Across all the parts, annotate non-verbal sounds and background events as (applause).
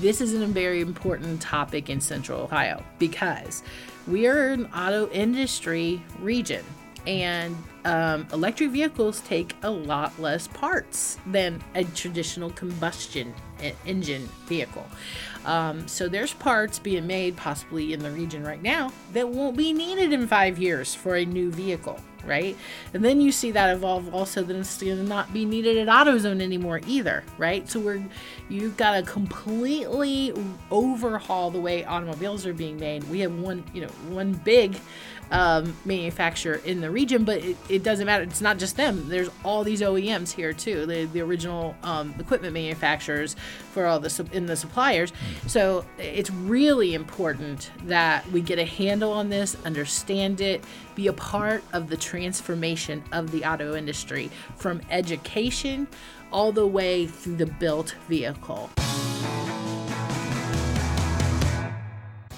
this is a very important topic in Central Ohio because we are an auto industry region and um, electric vehicles take a lot less parts than a traditional combustion engine vehicle. Um, so there's parts being made possibly in the region right now that won't be needed in five years for a new vehicle, right? And then you see that evolve also that it's going to not be needed at AutoZone anymore either, right? So we're you've got to completely overhaul the way automobiles are being made. We have one, you know, one big um, manufacturer in the region, but it, it, doesn't matter. It's not just them. There's all these OEMs here too, the, the original um, equipment manufacturers for all the in the suppliers. So it's really important that we get a handle on this, understand it, be a part of the transformation of the auto industry from education all the way through the built vehicle.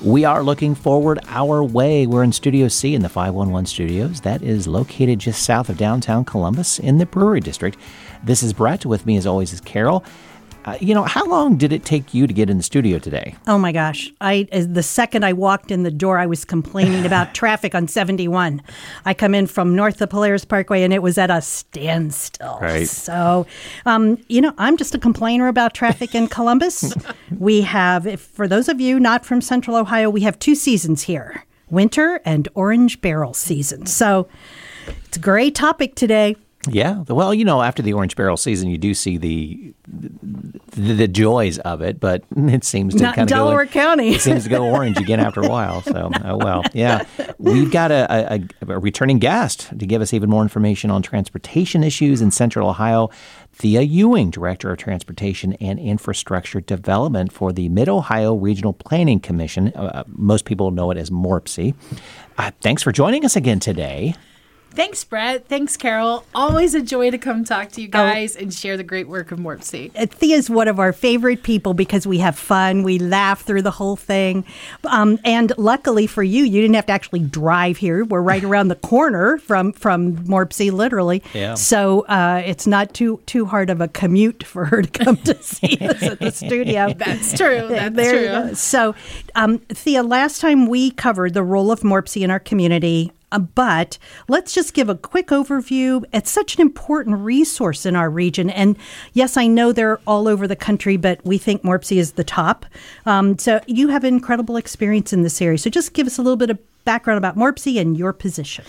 We are looking forward our way. We're in Studio C in the 511 Studios. That is located just south of downtown Columbus in the Brewery District. This is Brett. With me, as always, is Carol. Uh, you know, how long did it take you to get in the studio today? Oh my gosh! I the second I walked in the door, I was complaining about (laughs) traffic on 71. I come in from north of Polaris Parkway, and it was at a standstill. Right. So, um, you know, I'm just a complainer about traffic in (laughs) Columbus. we have, if, for those of you not from Central Ohio, we have two seasons here: winter and orange barrel season. So, it's a great topic today. Yeah, well, you know, after the orange barrel season, you do see the the, the joys of it, but (laughs) it seems to Not kind of Delaware go, County. It seems to go (laughs) orange again after a while. So, (laughs) oh well, yeah. We've got a, a, a returning guest to give us even more information on transportation issues in Central Ohio. Thea Ewing, Director of Transportation and Infrastructure Development for the Mid Ohio Regional Planning Commission. Uh, most people know it as MORPC. Uh, thanks for joining us again today. Thanks, Brett. Thanks, Carol. Always a joy to come talk to you oh. guys oh. and share the great work of MORPC. Thea is one of our favorite people because we have fun. We laugh through the whole thing. Um, and luckily for you, you didn't have to actually drive here. We're right around the corner from from MORPC, literally. Yeah. So uh, it's not too too hard of a commute for her to come to (laughs) see us at the studio. (laughs) That's true. That's there true. So, um, Thea, last time we covered the role of MORPC in our community, uh, but let's just give a quick overview. It's such an important resource in our region. And yes, I know they're all over the country, but we think MORPC is the top. Um, so you have incredible experience in this area. So just give us a little bit of background about MORPC and your position.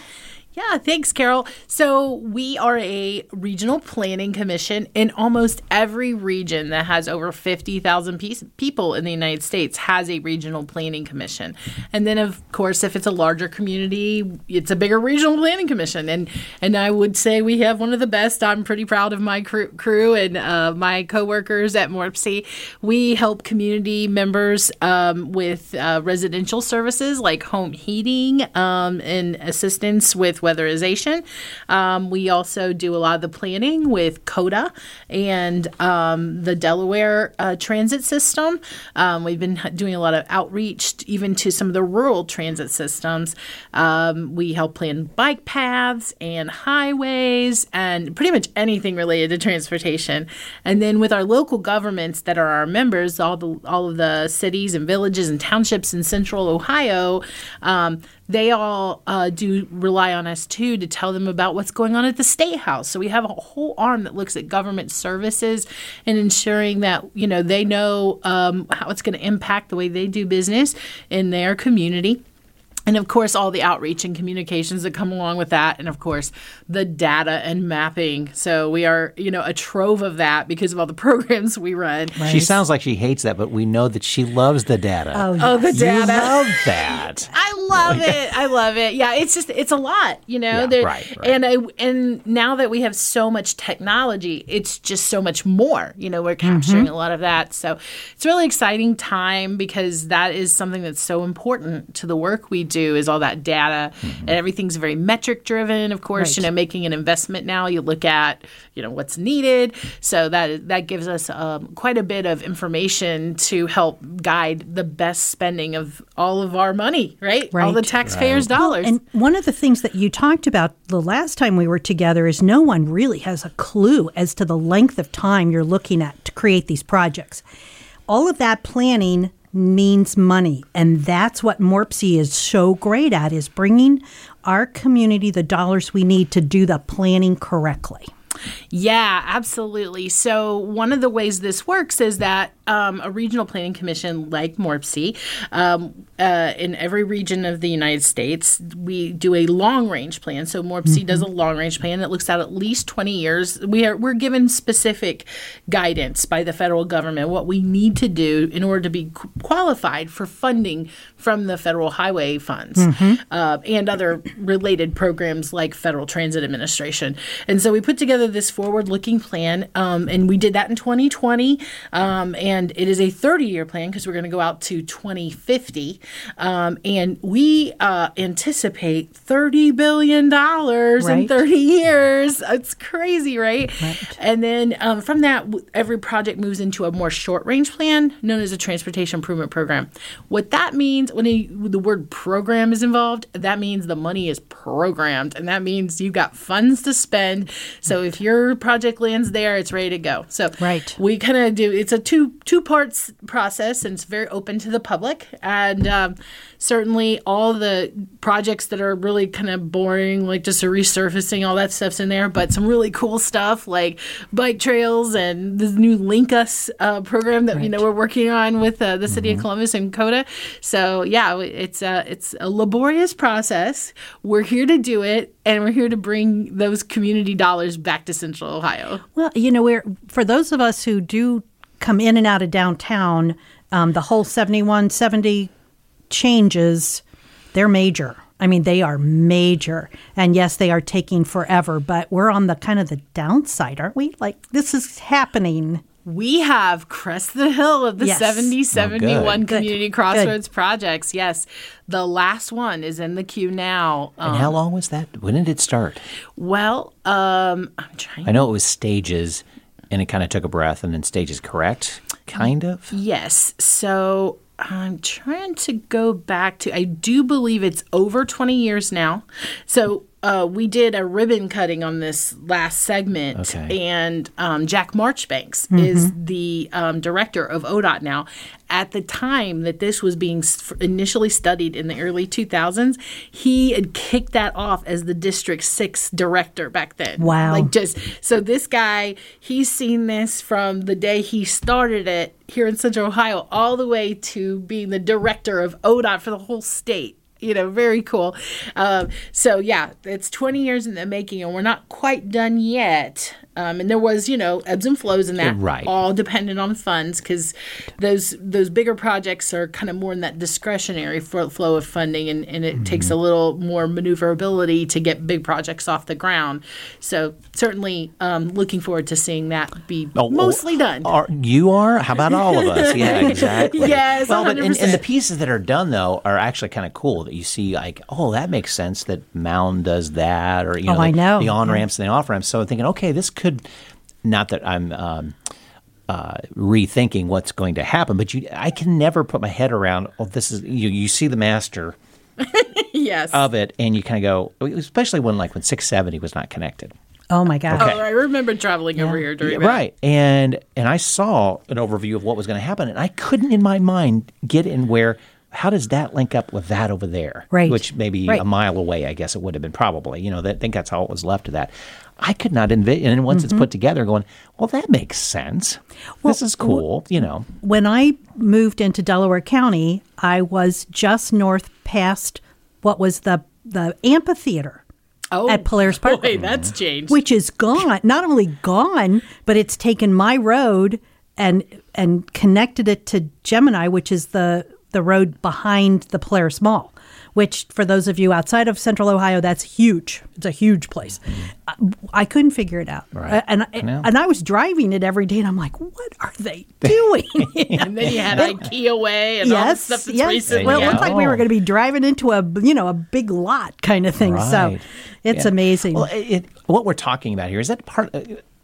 Yeah, thanks, Carol. So, we are a regional planning commission in almost every region that has over 50,000 people in the United States has a regional planning commission. And then of course, if it's a larger community, it's a bigger regional planning commission. And and I would say we have one of the best. I'm pretty proud of my crew, crew and uh, my coworkers at MORPC. We help community members um, with uh, residential services like home heating um, and assistance with weatherization. Um, we also do a lot of the planning with COTA and um, the Delaware uh, transit system. Um, we've been doing a lot of outreach even to some of the rural transit systems. Um, we help plan bike paths and highways and pretty much anything related to transportation. And then with our local governments that are our members, all the all of the cities and villages and townships in central Ohio, um, they all uh, do rely on us too to tell them about what's going on at the state house. So we have a whole arm that looks at government services and ensuring that you know they know um, how it's going to impact the way they do business in their community and of course all the outreach and communications that come along with that and of course the data and mapping. So we are you know a trove of that because of all the (laughs) programs we run. Right. she sounds like she hates that but we know that she loves the data. Oh, oh the data you love (laughs) that. I love it. I love it. Yeah it's just it's a lot you know? Yeah, right, right, and I, and now that we have so much technology it's just so much more you know? We're capturing mm-hmm. a lot of that. So it's a really exciting time because that is something that's so important to the work we do is all that data mm-hmm. and everything's very metric driven of course right. you know making an investment now you look at you know what's needed so that that gives us um, quite a bit of information to help guide the best spending of all of our money right, right. all the taxpayers right. dollars well, and one of the things that you talked about the last time we were together is no one really has a clue as to the length of time you're looking at to create these projects all of that planning means money and that's what MORPC is so great at is bringing our community the dollars we need to do the planning correctly Yeah, absolutely. So, one of the ways this works is that um, a regional planning commission like MORPC, um, uh, in every region of the United States, we do a long range plan. So, MORPC does a long range plan that looks at at least 20 years. We are, we're given specific guidance by the federal government what we need to do in order to be qu- qualified for funding from the federal highway funds uh, and other related programs like Federal Transit Administration. And so we put together this forward looking plan, um, and we did that in 2020. Um, and it is a 30 year plan because we're going to go out to 2050. Um, and we uh, anticipate $30 billion in 30 years. It's crazy, right? And then um, from that, every project moves into a more short range plan known as a transportation improvement program. What that means when a, the word program is involved, that means the money is programmed, and that means you've got funds to spend. So if your project lands there, it's ready to go. So Right. we kind of do. It's a two two parts process, and it's very open to the public. And um, certainly, all the projects that are really kind of boring, like just a resurfacing, all that stuff's in there. But some really cool stuff like bike trails and the new LinkUS uh, program that you know we're working on with uh, the city of Columbus and COTA. So yeah, it's a it's a laborious process. We're here to do it, and we're here to bring those community dollars back to Central Ohio. Well, you know, we're for those of us who do come in and out of downtown, um, the whole 71, 70 changes, they're major. I mean, they are major. And yes, they are taking forever, but we're on the kind of the downside, aren't we? Like, this is happening. We have Crest the Hill of the Yes. 70 71 Community Good. Crossroads projects. Yes. The last one is in the queue now. And Um, how long was that? When did it start? well, um, I'm trying. I know it was stages, and it kind of took a breath, and then stages correct, kind of. Yes. So I'm trying to go back to, I do believe it's over 20 years now. So uh, we did a ribbon cutting on this last segment, Okay. and um, Jack Marchbanks is the um, director of ODOT now. At the time that this was being initially studied in the early 2000s, he had kicked that off as the District 6 director back then. Wow. Like just so this guy he's seen this from the day he started it here in central ohio all the way to being the director of odot for the whole state you know very cool. Um, so yeah it's 20 years in the making and we're not quite done yet um, and there was you know ebbs and flows in that Right. all dependent on funds because those those bigger projects are kind of more in that discretionary flow of funding and, and it takes Mm-hmm. a little more maneuverability to get big projects off the ground so certainly um, looking forward to seeing that be Oh, mostly oh, done Are, you are? How about all of us? Yeah, (laughs) exactly. Yes, Well, but and, and the pieces that are done though are actually kind of cool. That you see, like, oh, that makes sense that Mound does that, or you know, Oh, I the, know. the on Yeah. ramps and the off ramps. So I'm thinking, okay, this could. Not that I'm. Um, uh, rethinking what's going to happen, but you, I can never put my head around. Oh, this is you. You see the master (laughs) yes of it, and you kind of go, especially when like when 670 was not connected. Oh, my God. oh, i remember traveling over here during that. right and and i saw an overview of what was going to happen and i couldn't in my mind get in where how does that link up with that over there Right. which maybe Right. a mile away i guess it would have been probably you know that, i think that's all it was left of that i could not envision and once Mm-hmm. it's put together going well that makes sense this is cool you know when I moved into Delaware County, I was just north past what was the the amphitheater oh at Polaris Park, boy that's changed which is gone. Not only gone, but it's taken my road and and connected it to Gemini, which is the the road behind the Polaris Mall. Which, for those of you outside of Central Ohio, that's huge. It's a huge place. I, I couldn't figure it out, Right. and I and I was driving it every day, and I'm like, "What are they (laughs) doing?" (laughs) and then you had IKEA way and all the yes, stuff that's yes. recent. Well, it looked like we were going to be driving into a you know a big lot kind of thing. So it's Yeah. amazing. Well, it- what we're talking about here is that part uh,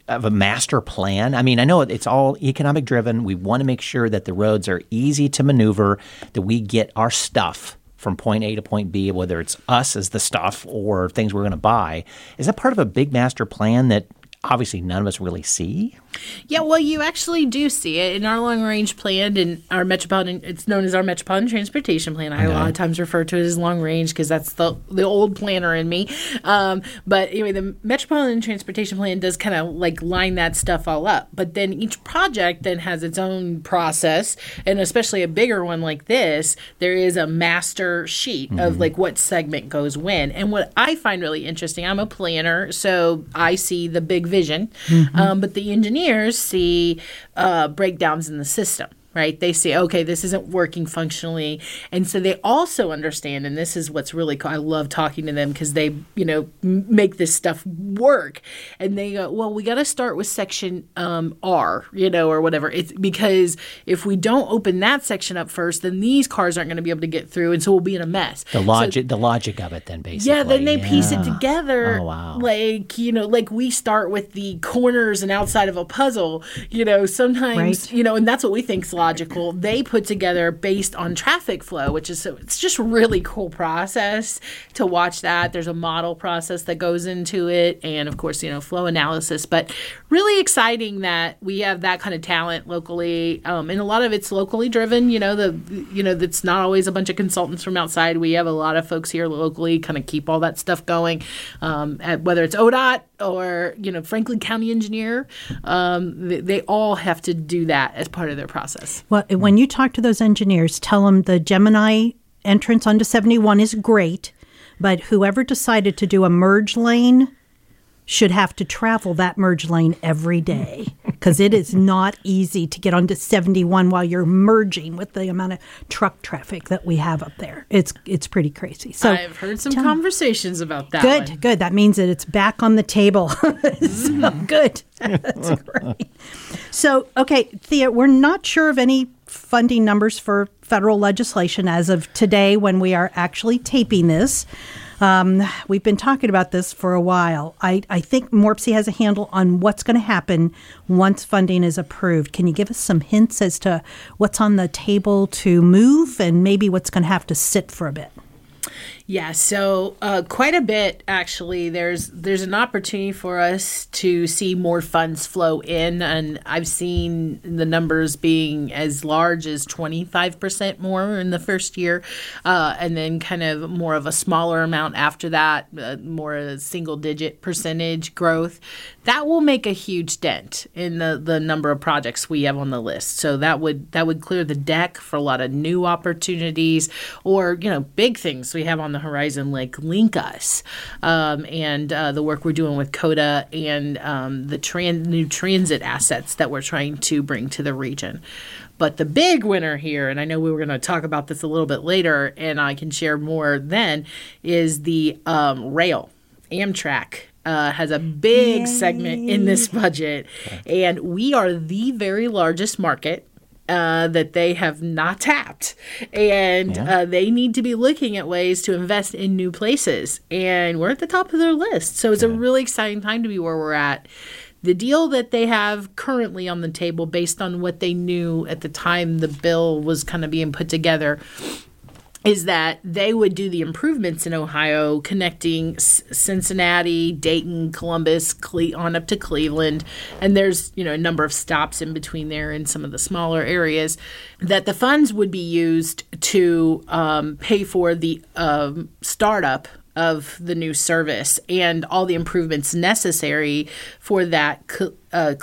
of a master plan. I mean, I know it's all economic driven. We want to make sure that the roads are easy to maneuver, that we get our stuff from point A to point B, whether it's us as the stuff or things we're going to buy. Is that part of a big master plan that obviously none of us really see? Yeah, well, you actually do see it in our long range plan and our metropolitan. It's known as our metropolitan transportation plan. I a lot of times refer to it as long range because that's the the old planner in me. Um, but anyway, the metropolitan transportation plan does kind of like line that stuff all up. But then each project then has its own process, and especially a bigger one like this, there is a master sheet mm-hmm. of like what segment goes when. And what I find really interesting, I'm a planner, so I see the big vision, mm-hmm. um, but the engineer engineers see uh, breakdowns in the system right? They say, okay, this isn't working functionally. And so they also understand, and this is what's really cool. I love talking to them because they, you know, make this stuff work. And they go, well, we got to start with section um, R, you know, or whatever. It's because if we don't open that section up first, then these cars aren't going to be able to get through. And so we'll be in a mess. The logic, so, the logic of it then basically. Yeah, then they yeah. piece it together. Oh, wow. Like, you know, like we start with the corners and outside of a puzzle, you know, sometimes, right. you know, and that's what we think logical they put together based on traffic flow, which is so it's just really cool process to watch that. There's a model process that goes into it, and of course, you know, flow analysis. But really exciting that we have that kind of talent locally, um, and a lot of it's locally driven. You know, the you know that's not always a bunch of consultants from outside. We have a lot of folks here locally, kind of keep all that stuff going. Um, at, whether it's ODOT or you know Franklin County engineer, um, they, they, all have to do that as part of their process. Well, when you talk to those engineers, tell them the Gemini entrance onto 71 is great, but whoever decided to do a merge lane should have to travel that merge lane every day because it is not easy to get onto 71 while you're merging with the amount of truck traffic that we have up there. It's it's pretty crazy. So I've heard some conversations about that. Good, one. good. That means that it's back on the table. (laughs) so good. (laughs) That's great. So okay, Thea, we're not sure of any funding numbers for federal legislation as of today when we are actually taping this. Um, we've been talking about this for a while. I, I think MORPC has a handle on what's going to happen once funding is approved. Can you give us some hints as to what's on the table to move and maybe what's going to have to sit for a bit? Yeah, so uh, quite a bit actually. There's there's an opportunity for us to see more funds flow in, and I've seen the numbers being as large as 25 percent more in the first year, uh, and then kind of more of a smaller amount after that, uh, more single digit percentage growth. That will make a huge dent in the the number of projects we have on the list. So that would that would clear the deck for a lot of new opportunities or you know big things we have on the the horizon like LinkUS um, and uh, the work we're doing with COTA and um, the tran- new transit assets that we're trying to bring to the region. But the big winner here, and I know we were going to talk about this a little bit later, and I can share more then, is the um, rail, Amtrak. Uh, has a big Yay. segment in this budget, and we are the very largest market uh, that they have not tapped. And yeah. uh, they need to be looking at ways to invest in new places. And we're at the top of their list. So it's yeah. a really exciting time to be where we're at. The deal that they have currently on the table, based on what they knew at the time the bill was kind of being put together, is that they would do the improvements in Ohio, connecting Cincinnati, Dayton, Columbus, Cle- on up to Cleveland, and there's you know a number of stops in between there in some of the smaller areas. That the funds would be used to um, pay for the um, startup of the new service and all the improvements necessary for that. Uh,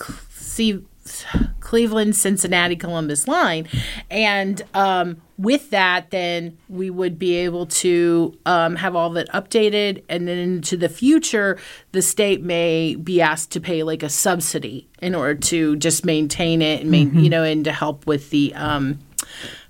Cleveland, Cincinnati, Columbus line. And um, with that, then we would be able to um, have all of it updated. And then into the future, the state may be asked to pay like a subsidy in order to just maintain it and, mm-hmm. you know, and to help with the. Um,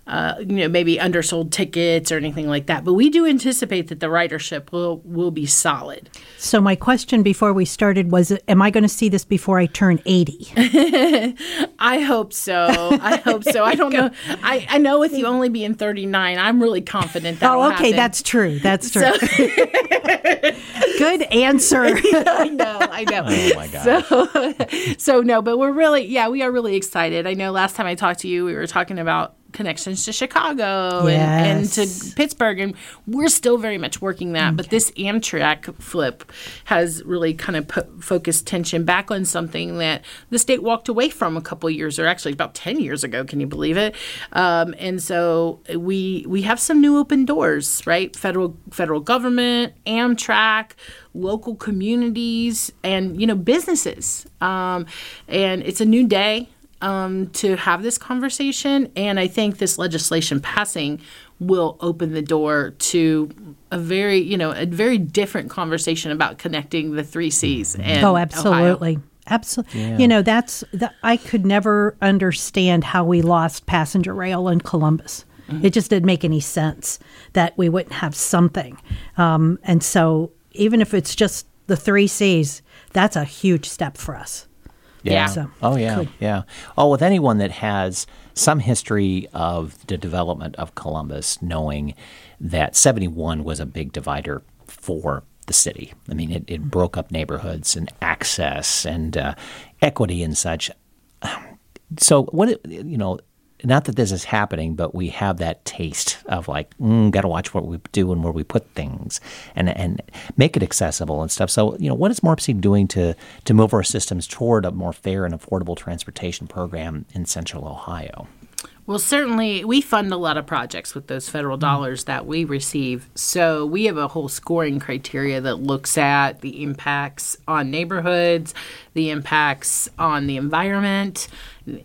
uh, you know, maybe undersold tickets or anything like that. But we do anticipate that the ridership will will be solid. So my question before we started was, am I going to see this before I turn eighty? (laughs) I hope so. I hope so. I don't know. I, I know with you only being thirty nine, I'm really confident that. oh, okay, happen. that's true. That's true. So (laughs) Good answer. (laughs) I know. I know. Oh my god. So, so no, but we're really, yeah, we are really excited. I know last time I talked to you, we were talking about connections to Chicago and, and to Pittsburgh, and we're still very much working that. Okay. But this Amtrak flip has really kind of put, focused tension back on something that the state walked away from a couple years, or actually about ten years ago. Can you believe it? Um, and so we we have some new open doors, right? Federal federal government, Amtrak local communities and you know businesses um, and it's a new day um, to have this conversation. And I think this legislation passing will open the door to a very, you know, a very different conversation about connecting the three C's. And oh, absolutely. Ohio. Absolutely. Yeah. You know, that's that I could never understand how we lost passenger rail in Columbus. Mm-hmm. It just didn't make any sense that we wouldn't have something. Um, and so, even if it's just the three C's, that's a huge step for us. Yeah. So, oh, yeah. Cool. Yeah. Oh, with anyone that has some history of the development of Columbus, knowing that 71 was a big divider for the city. I mean, it, it broke up neighborhoods and access and uh, equity and such. So, what, you know, not that this is happening, but we have that taste of like, mm, got to watch what we do and where we put things, and and make it accessible and stuff. So, you know, what is MORPC doing to to move our systems toward a more fair and affordable transportation program in Central Ohio? Well, certainly we fund a lot of projects with those federal dollars that we receive. So we have a whole scoring criteria that looks at the impacts on neighborhoods, the impacts on the environment,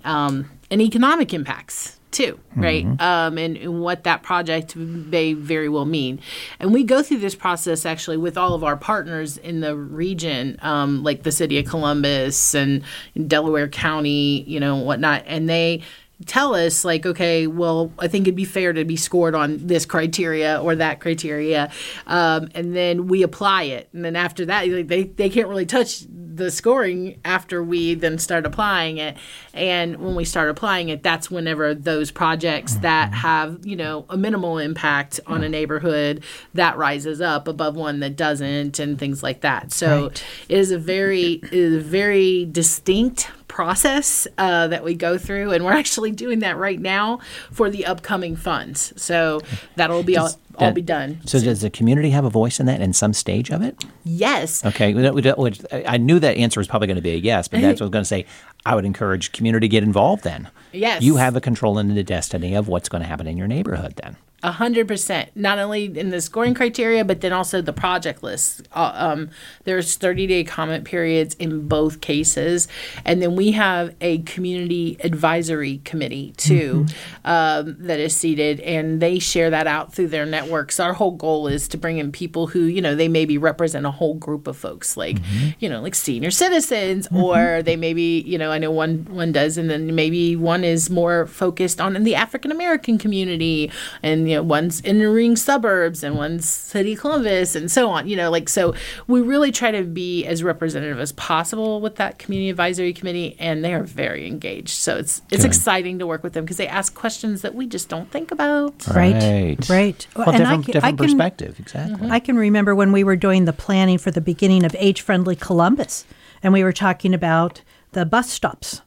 um, and economic impacts too, right? Mm-hmm. Um, and, and, what that project may very well mean. And we go through this process actually with all of our partners in the region, um, like the city of Columbus and Delaware County, you know, whatnot. And they tell us like okay well i think it'd be fair to be scored on this criteria or that criteria um, and then we apply it and then after that they, they can't really touch the scoring after we then start applying it and when we start applying it that's whenever those projects that mm-hmm. have you know a minimal impact on a neighborhood that rises up above one that doesn't and things like that so right. it is a very it is a very distinct process uh, that we go through, and we're (laughs) actually doing that right now for the upcoming funds. So that'll be does, all, all be done. So does the community have a voice in that in some stage of it? Yes. Okay. I knew that answer was probably going to be a yes, but that's what I was going to say. I would encourage community to get involved then. Yes. You have a control in the destiny of what's going to happen in your neighborhood then. A hundred percent. Not only in the scoring criteria, but then also the project list. Uh, um, there's 30 day comment periods in both cases, and then we have a community advisory committee too mm-hmm. um, that is seated, and they share that out through their networks. Our whole goal is to bring in people who you know they maybe represent a whole group of folks, like mm-hmm. you know like senior citizens, mm-hmm. or they maybe you know I know one one does, and then maybe one is more focused on in the African American community and you know one's in the ring suburbs and one's city Columbus and so on. You know, like so we really try to be as representative as possible with that community advisory committee, and they are very engaged. So it's it's Good. exciting to work with them because they ask questions that we just don't think about. Right, right. right. Well, and different, can, different perspective, exactly. Mm-hmm. I can remember when we were doing the planning for the beginning of Age Friendly Columbus, and we were talking about the bus stops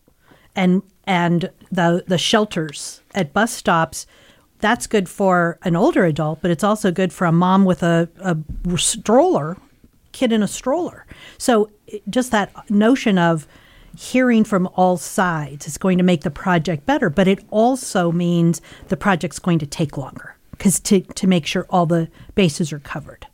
and and the the shelters at bus stops that's good for an older adult, but it's also good for a mom with a, a stroller, kid in a stroller. So just that notion of hearing from all sides is going to make the project better, but it also means the project's going to take longer because to, to make sure all the bases are covered.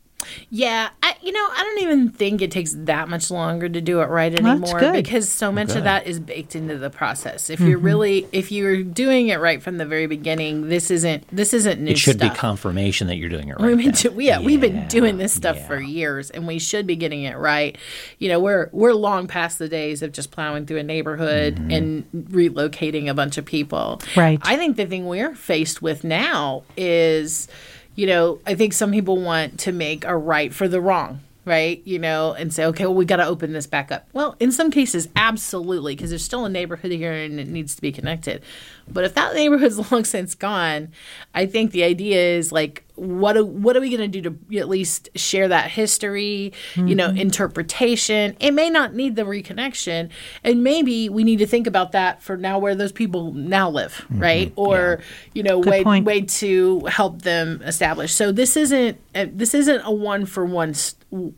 Yeah, I, you know, I don't even think it takes that much longer to do it right anymore because so much of that is baked into the process. If mm-hmm. you're really, if you're doing it right from the very beginning, this isn't this isn't new. It should stuff. be confirmation that you're doing it right. We've been do, yeah, yeah, we've been doing this stuff yeah. for years, and we should be getting it right. You know, we're we're long past the days of just plowing through a neighborhood mm-hmm. and relocating a bunch of people. Right. I think the thing we're faced with now is you know, I think some people want to make a right for the wrong right? You know, and say, okay, well, we got to open this back up. Well, in some cases, absolutely, because there's still a neighborhood here and it needs to be connected. But if that neighborhood's (laughs) long since gone, I think the idea is like, what are, what are we going to do to at least share that history, mm-hmm. you know, mm-hmm. interpretation? It may not need the reconnection, and maybe we need to think about that for now where those people now live, mm-hmm. right? Or yeah. you know, Good way point. way to help them establish. So this isn't uh, this isn't a one for one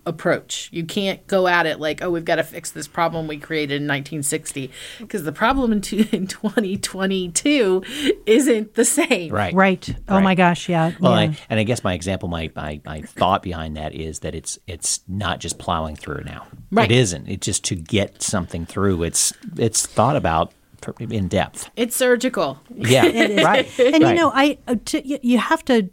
approach. You can't go at it like, oh, we've got to fix this problem we created in 1960 because the problem in, two, in 2022 isn't the same. Right. Right. Oh right. my gosh. Yeah. Well, yeah. I, and I guess my example, my, my, my thought behind that is that it's it's not just plowing through now. Right. It isn't. It's just to get something through. It's it's thought about in depth. It's surgical. Yeah. right. And right. you know, I uh, you have to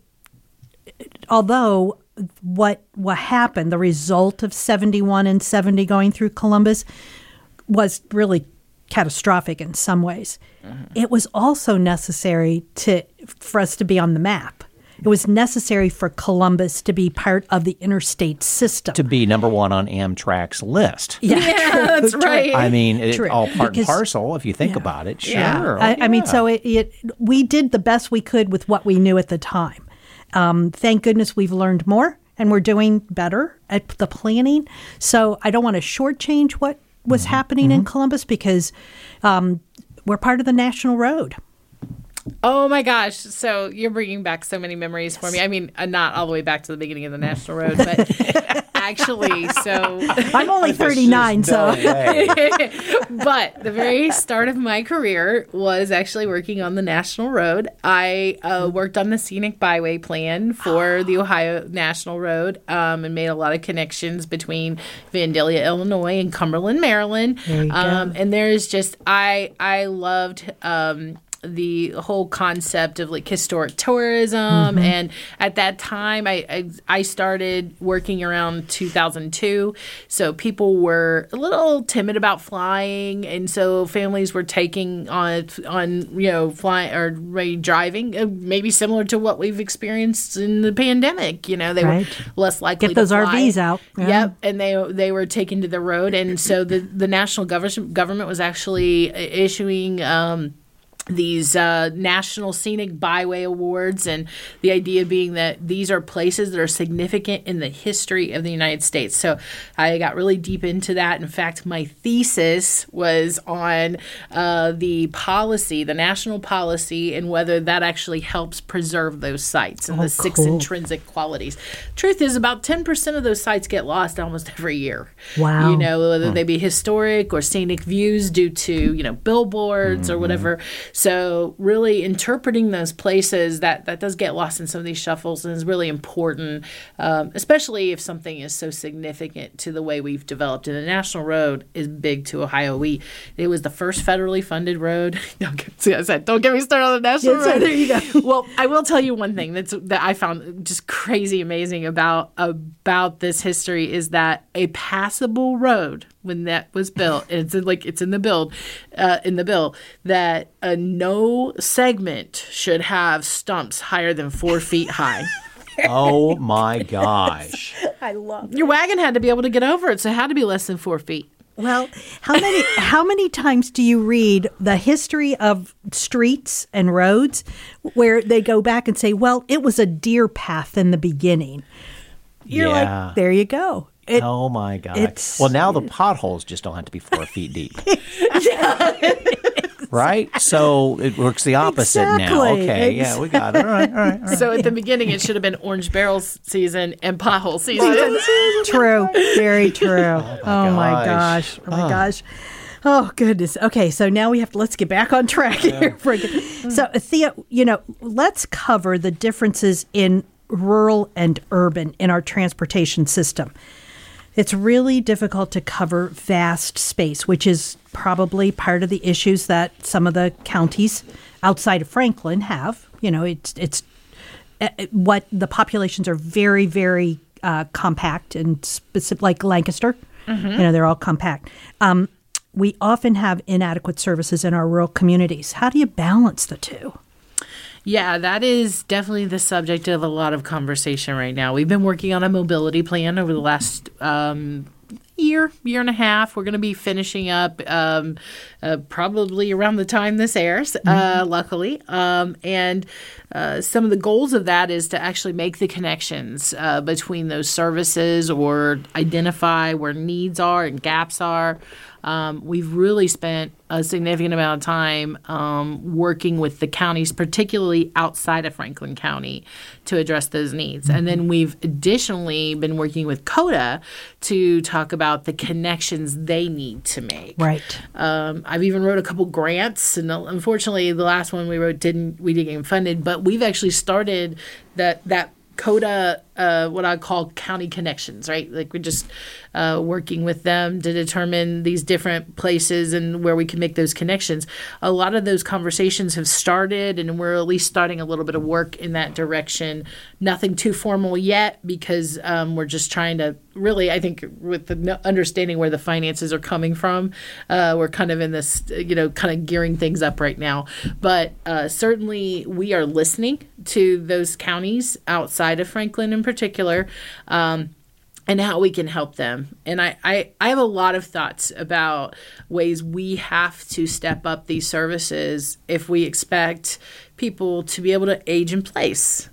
although what what happened, the result of 71 and 70 going through Columbus was really catastrophic in some ways. Mm-hmm. It was also necessary to for us to be on the map. It was necessary for Columbus to be part of the interstate system. To be number one on Amtrak's list. Yeah, yeah that's right. I mean, it, all part because, and parcel if you think yeah. about it. Sure. Yeah. I, I, mean, so it, it, we did the best we could with what we knew at the time. Um, thank goodness we've learned more and we're doing better at the planning. So I don't want to shortchange what was mm-hmm. happening mm-hmm. in Columbus because um, we're part of the national road. Oh my gosh. So you're bringing back so many memories for me. I mean, uh, not all the way back to the beginning of the National Road, but (laughs) actually, so. (laughs) I'm only 39, so. (laughs) but the very start of my career was actually working on the National Road. I uh, worked on the scenic byway plan for the Ohio National Road um, and made a lot of connections between Vandalia, Illinois and Cumberland, Maryland. Um, and there's just, I, I loved, um, the whole concept of like historic tourism. Mm-hmm. and at that time I, I, I started working around 2002 so people were a little timid about flying. And so families were taking on on you know flying or driving uh, maybe similar to what we've experienced in the pandemic. You know they right. were less likely to get those RVs out. Yeah. yep. And they they were taken to the road. And so the the national government government was actually issuing um, these uh, national scenic byway awards and the idea being that these are places that are significant in the history of the united states. So i got really deep into that. In fact my thesis was on uh, the policy the national policy and whether that actually helps preserve those sites and oh, the six cool. intrinsic qualities. Truth is about 10% of those sites get lost almost (laughs) every year. Wow. You know whether they be historic or scenic views due to you know billboards mm-hmm. or whatever so really interpreting those places that that does get lost in some of these shuffles and is really important, um, especially if something is so significant to the way we've developed. And the national road is big to Ohio. We it was the first federally funded road. (laughs) don't get, I said, don't get me started on the national yes, road. There you go. (laughs) well, I will tell you one thing that's that I found just crazy amazing about about this history is that a passable road when that was built, and it's in, like it's in the build, uh, in the bill that uh, no segment should have stumps higher than four feet high. (laughs) oh my gosh! (laughs) I love your wagon had to be able to get over it, so it had to be less than four feet. Well, how many (laughs) how many times do you read the history of streets and roads where they go back and say, "Well, it was a deer path in the beginning." You're yeah. like, "There you go." It, oh my god! Well, now the (laughs) potholes just don't have to be four feet deep. (laughs) right? So it works the opposite exactly. now. Okay, yeah, we got it. All right, all right. All right. So at the beginning, it should have been orange barrels season and pothole season. true, very true. Oh my, oh gosh. Oh my oh. gosh. Oh goodness. Okay, so now we have to let's get back on track here. so Thea, you know, let's cover the differences in rural and urban in our transportation system it's really difficult to cover vast space, which is probably part of the issues that some of the counties outside of Franklin have. You know, it's it's uh, what the populations are very very uh, compact and specific, like Lancaster. Mm-hmm. You know, they're all compact. Um, we often have inadequate services in our rural communities. How do you balance the two? Yeah, that is definitely the subject of a lot of conversation right now. We've been working on a mobility plan over the last um, year, year and a half. We're going to be finishing up um, uh, probably around the time this airs, uh, mm-hmm. uh, luckily. Um, and uh, some of the goals of that is to actually make the connections uh, between those services or identify where needs are and gaps are. Um, we've really spent a significant amount of time um, working with the counties, particularly outside of Franklin County, to address those needs. Mm-hmm. And then we've additionally been working with COTA to talk about the connections they need to make. Right. Um, I've even wrote a couple grants, and unfortunately, the last one we wrote didn't we didn't get funded. But we've actually started that that COTA, uh, what I call county connections, right? Like we're just uh, working with them to determine these different places and where we can make those connections. A lot of those conversations have started, and we're at least starting a little bit of work in that direction. Nothing too formal yet because um, we're just trying to really, I think, with the understanding where the finances are coming from, uh, we're kind of in this, you know, kind of gearing things up right now. But uh, certainly we are listening to those counties outside of Franklin in particular. Um, and how we can help them. And I, I, I have a lot of thoughts about ways we have to step up these services if we expect people to be able to age in place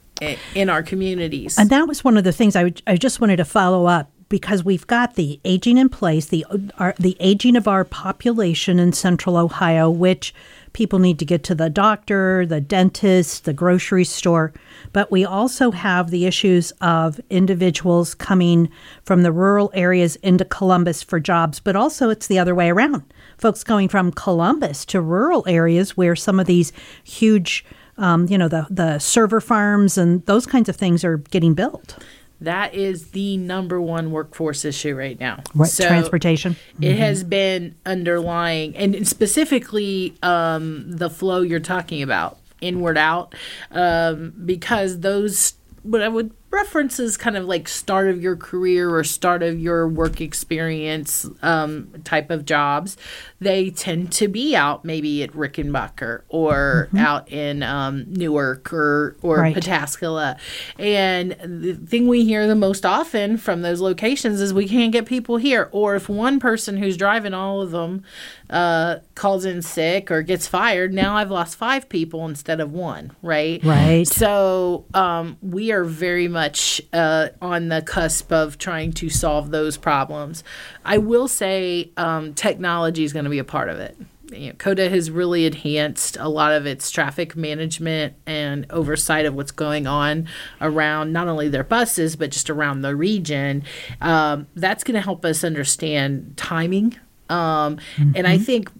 in our communities. And that was one of the things I, I just wanted to follow up because we've got the aging in place, the our, the aging of our population in Central Ohio, which people need to get to the doctor, the dentist, the grocery store. But we also have the issues of individuals coming from the rural areas into Columbus for jobs, but also it's the other way around. Folks going from Columbus to rural areas where some of these huge um, you know the the server farms and those kinds of things are getting built. That is the number one workforce issue right now. Right, so transportation. It mm-hmm. has been underlying, and specifically um, the flow you're talking about, inward out, um, because those what I would references kind of like start of your career or start of your work experience um, type of jobs, they tend to be out maybe at Rickenbacker or mm-hmm. out in um, Newark or or right. Pataskala. And the thing we hear the most often from those locations is we can't get people here. Or if one person who's driving all of them uh, calls in sick or gets fired, now I've lost five people instead of one. Right. Right. So um, we are very much uh, on the cusp of trying to solve those problems. I will say um, technology is going to be a part of it. You know, COTA has really enhanced a lot of its traffic management and oversight of what's going on around not only their buses but just around the region. Um, that's going to help us understand timing. Um, mm-hmm. And I mm-hmm. think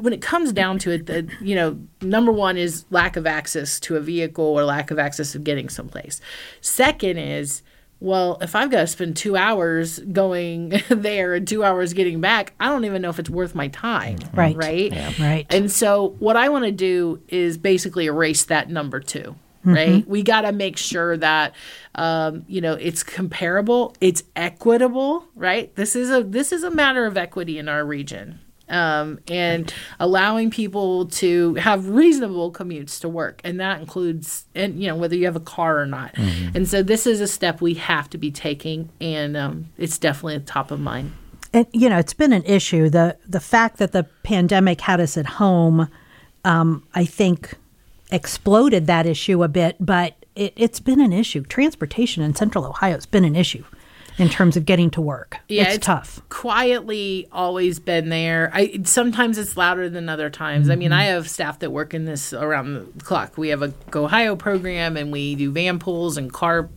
when it comes down to it, the, you know, number one is lack of access to a vehicle or lack of access of getting someplace. Second is, well, if I've got to spend two hours going (laughs) there and two hours getting back, I don't even know if it's worth my time. Right. Right. Yeah. Right. And so, what I want to do is basically erase that number two. Right. Mm-hmm. We got to make sure that, um, you know, it's comparable, it's equitable. Right. This is a this is a matter of equity in our region um, and right. allowing people to have reasonable commutes to work, and that includes, and you know, whether you have a car or not. Mm-hmm. And so, this is a step we have to be taking, and um, it's definitely top of mind. And you know, it's been an issue. the The fact that the pandemic had us at home, um, I think, exploded that issue a bit. But it, it's been an issue. Transportation in Central Ohio has been an issue in terms of getting to work. Yeah, it's, it's tough. Quietly, always been there. I sometimes it's louder than other times. Mm-hmm. I mean, mm-hmm. I have staff that work in this around the clock. We have a Go Ohio program, and we do van pools and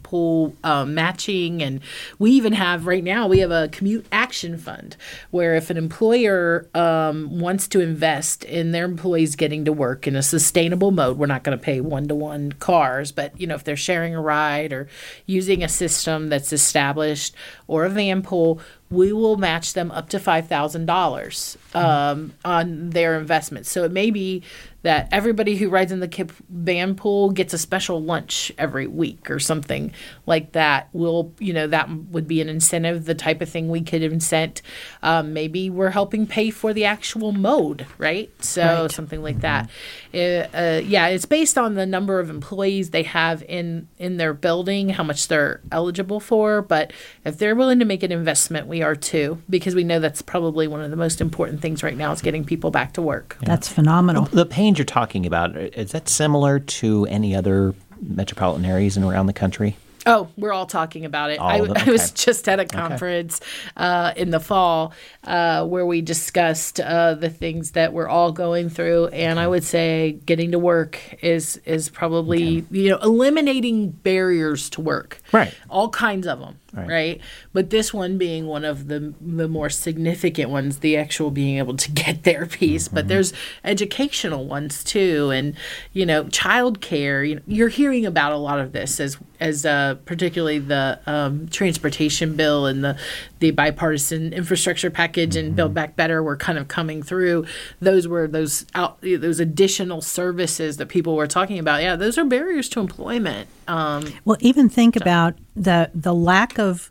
carpool um, matching, and we even have right now we have a commute action fund where if an employer um, wants to invest in their employees getting to work in a sustainable mode, we're not going to pay one to one cars, but you know if they're sharing a ride or using a system that's established or a van pool, we will match them up to five thousand dollars um, on their investment. So it may be that everybody who rides in the Kip band pool gets a special lunch every week or something like that. Will you know that would be an incentive, the type of thing we could incent. Um, maybe we're helping pay for the actual mode, right? So Right. something like that. Uh, uh, yeah, it's based on the number of employees they have in in their building, how much they're eligible for. But if they're willing to make an investment, we are too, because we know that's probably one of the most important things right now is getting people back to work. That's phenomenal. The pains you're talking about, is that similar to any other metropolitan areas and around the country? Oh, we're all talking about it. I, them? (laughs) I was just at a conference uh, in the fall uh, where we discussed uh, the things that we're all going through, and I would say getting to work is is probably you know eliminating barriers to work. Right. All kinds of them. Right. Right. But this one being one of the the more significant ones, the actual being able to get their piece. But there's educational ones too, and you know, childcare. You know, you're hearing about a lot of this as as uh, particularly the um, transportation bill and the the bipartisan infrastructure package and Build Back Better were kind of coming through. Those were those out those additional services that people were talking about. Yeah, those are barriers to employment. Um, Well, even think about the the lack of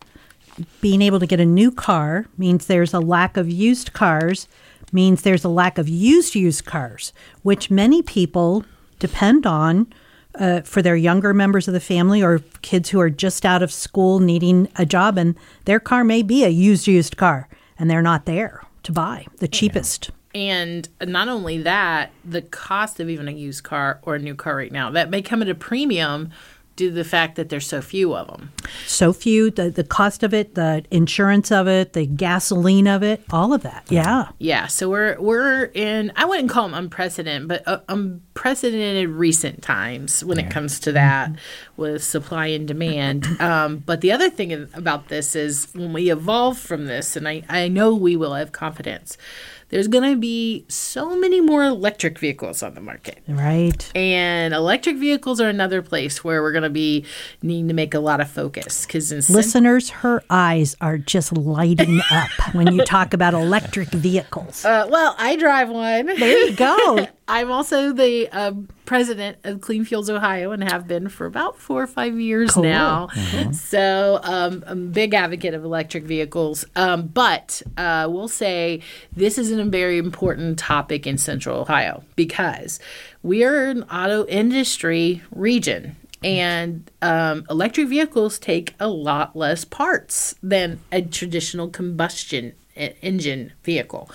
being able to get a new car means there's a lack of used cars, means there's a lack of used used cars, which many people depend on uh, for their younger members of the family or kids who are just out of school needing a job, and their car may be a used used car, and they're not there to buy the cheapest. And not only that, the cost of even a used car or a new car right now that may come at a premium due to the fact that there's so few of them. So few, the, the cost of it, the insurance of it, the gasoline of it, all of that. Yeah. Yeah, so we're we're in I wouldn't call them unprecedented, but uh, unprecedented recent times when it comes to that with supply and demand. (laughs) Um, but the other thing about this is when we evolve from this, and I, I know we will have confidence. There's going to be so many more electric vehicles on the market. Right. And electric vehicles are another place where we're going to be needing to make a lot of focus because Listeners, her eyes are just lighting up when you talk about electric vehicles. uh, well, I drive one. there you go. (laughs) I'm also the um, president of Clean Fuels Ohio and have been for about four or five years Cool. now. So um, I'm a big advocate of electric vehicles. Um, but uh, we'll say this is a very important topic in Central Ohio because we are an auto industry region. And um, electric vehicles take a lot less parts than a traditional combustion engine vehicle.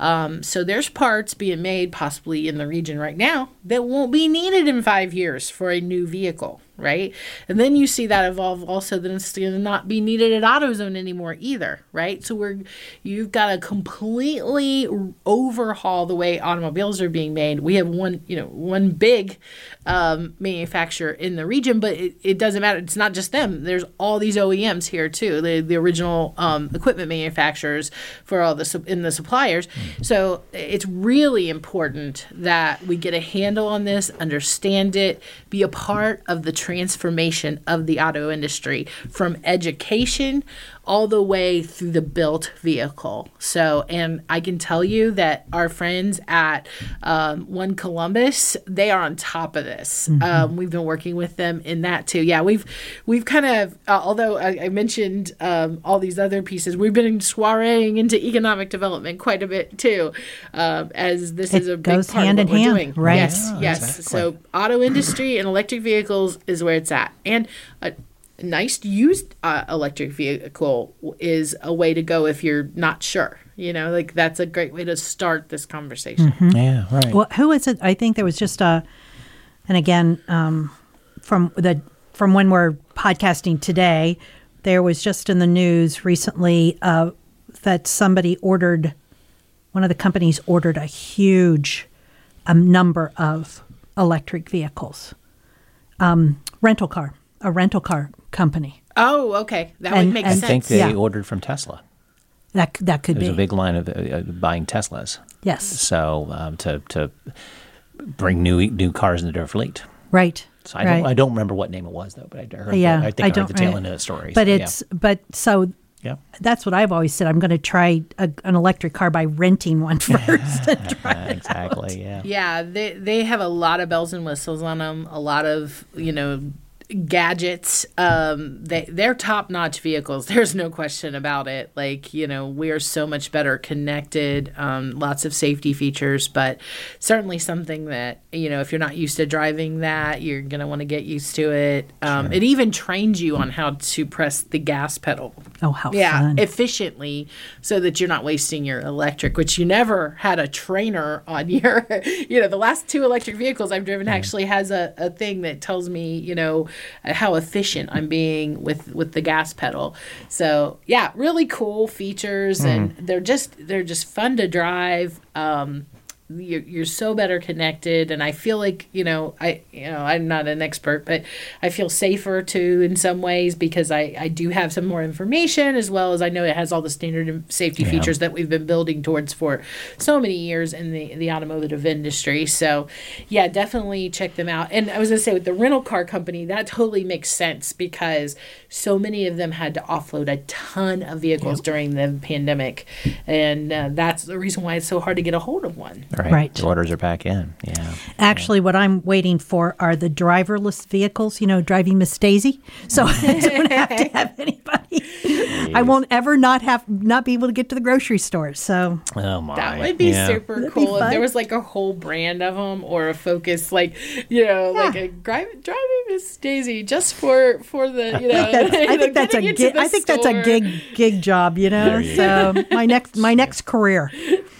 Um, so there's parts being made possibly in the region right now that won't be needed in five years for a new vehicle, right? And then you see that evolve also that it's going to not be needed at AutoZone anymore either, right? So we're you've got to completely overhaul the way automobiles are being made. We have one, you know, one big um, manufacturer in the region, but it, it doesn't matter. It's not just them. There's all these OEMs here too, the the original um, equipment manufacturers for all the in the suppliers. So it's really important that we get a handle on this, understand it, be a part of the transformation of the auto industry from education all the way through the built vehicle. So, and I can tell you that our friends at um, One Columbus, they are on top of this. Um, we've been working with them in that too. Yeah, we've we've kind of, uh, although I, I mentioned um, all these other pieces, we've been soireeing into economic development quite a bit too, um, as this It is a big goes part hand of in we're hand, doing. right. Yes, Yeah, yes. exactly. So auto industry and electric vehicles is where it's at, and a nice used uh, electric vehicle is a way to go if you're not sure. You know, like that's a great way to start this conversation. Yeah, right. Well, who is it? I think there was just a, and again, um, from the from when we're podcasting today, there was just in the news recently uh, that somebody ordered, one of the companies ordered a huge um, number of electric vehicles, um, rental car, a rental car company. Oh, okay, that And- would make and- I think they Yeah. ordered from Tesla. That that could There's be a big line of uh, uh, buying Teslas. yes, So um, to to bring new new cars into their fleet. right. So I right. don't I don't remember what name it was though, but I heard. yeah, I think I, don't heard the tail right. end of the story. But so, yeah. it's but so Yep. That's what I've always said. I'm going to try a, an electric car by renting one (laughs) first. and (laughs) try exactly. Yeah. Yeah, they they have a lot of bells and whistles on them. A lot of you know gadgets. Um, they they're top notch vehicles. (laughs) There's no question about it. Like you know, we are so much better connected. Um, lots of safety features, but certainly something that you know, if you're not used to driving that, you're gonna want to get used to it. Um, It even trains you on how to press the gas pedal. Oh, how yeah, fun. efficiently so that you're not wasting your electric, which you never had a trainer on (laughs) your, you know, the last two electric vehicles I've driven actually has a, a thing that tells me, you know, how efficient I'm being with, with the gas pedal. So yeah, really cool features and they're just, they're just fun to drive. Um, you're, you're so better connected. And i feel like you know i you know i'm not an expert but i feel safer too in some ways because i i do have some more information as well as i know it has all the standard safety Yeah. features that we've been building towards for so many years in the the automotive industry. So yeah definitely check them out. And i was going to say with the rental car company that totally makes sense because so many of them had to offload a ton of vehicles during the pandemic. And uh, that's the reason why it's so hard to get a hold of one Right. Right. The orders are back in. Yeah. Actually, what I'm waiting for are the driverless vehicles, you know, driving Miss Daisy. So (laughs) I don't have to have (laughs) anybody. I won't ever not have not be able to get to the grocery store. So Oh my. That would be Yeah. super That'd be cool if there was like a whole brand of them or a focus, like you know, like a drive, driving Miss Daisy just for for the you know. (laughs) that's, I you know, think that's a gig, I think that's a gig gig job, you know. You So my next my next career.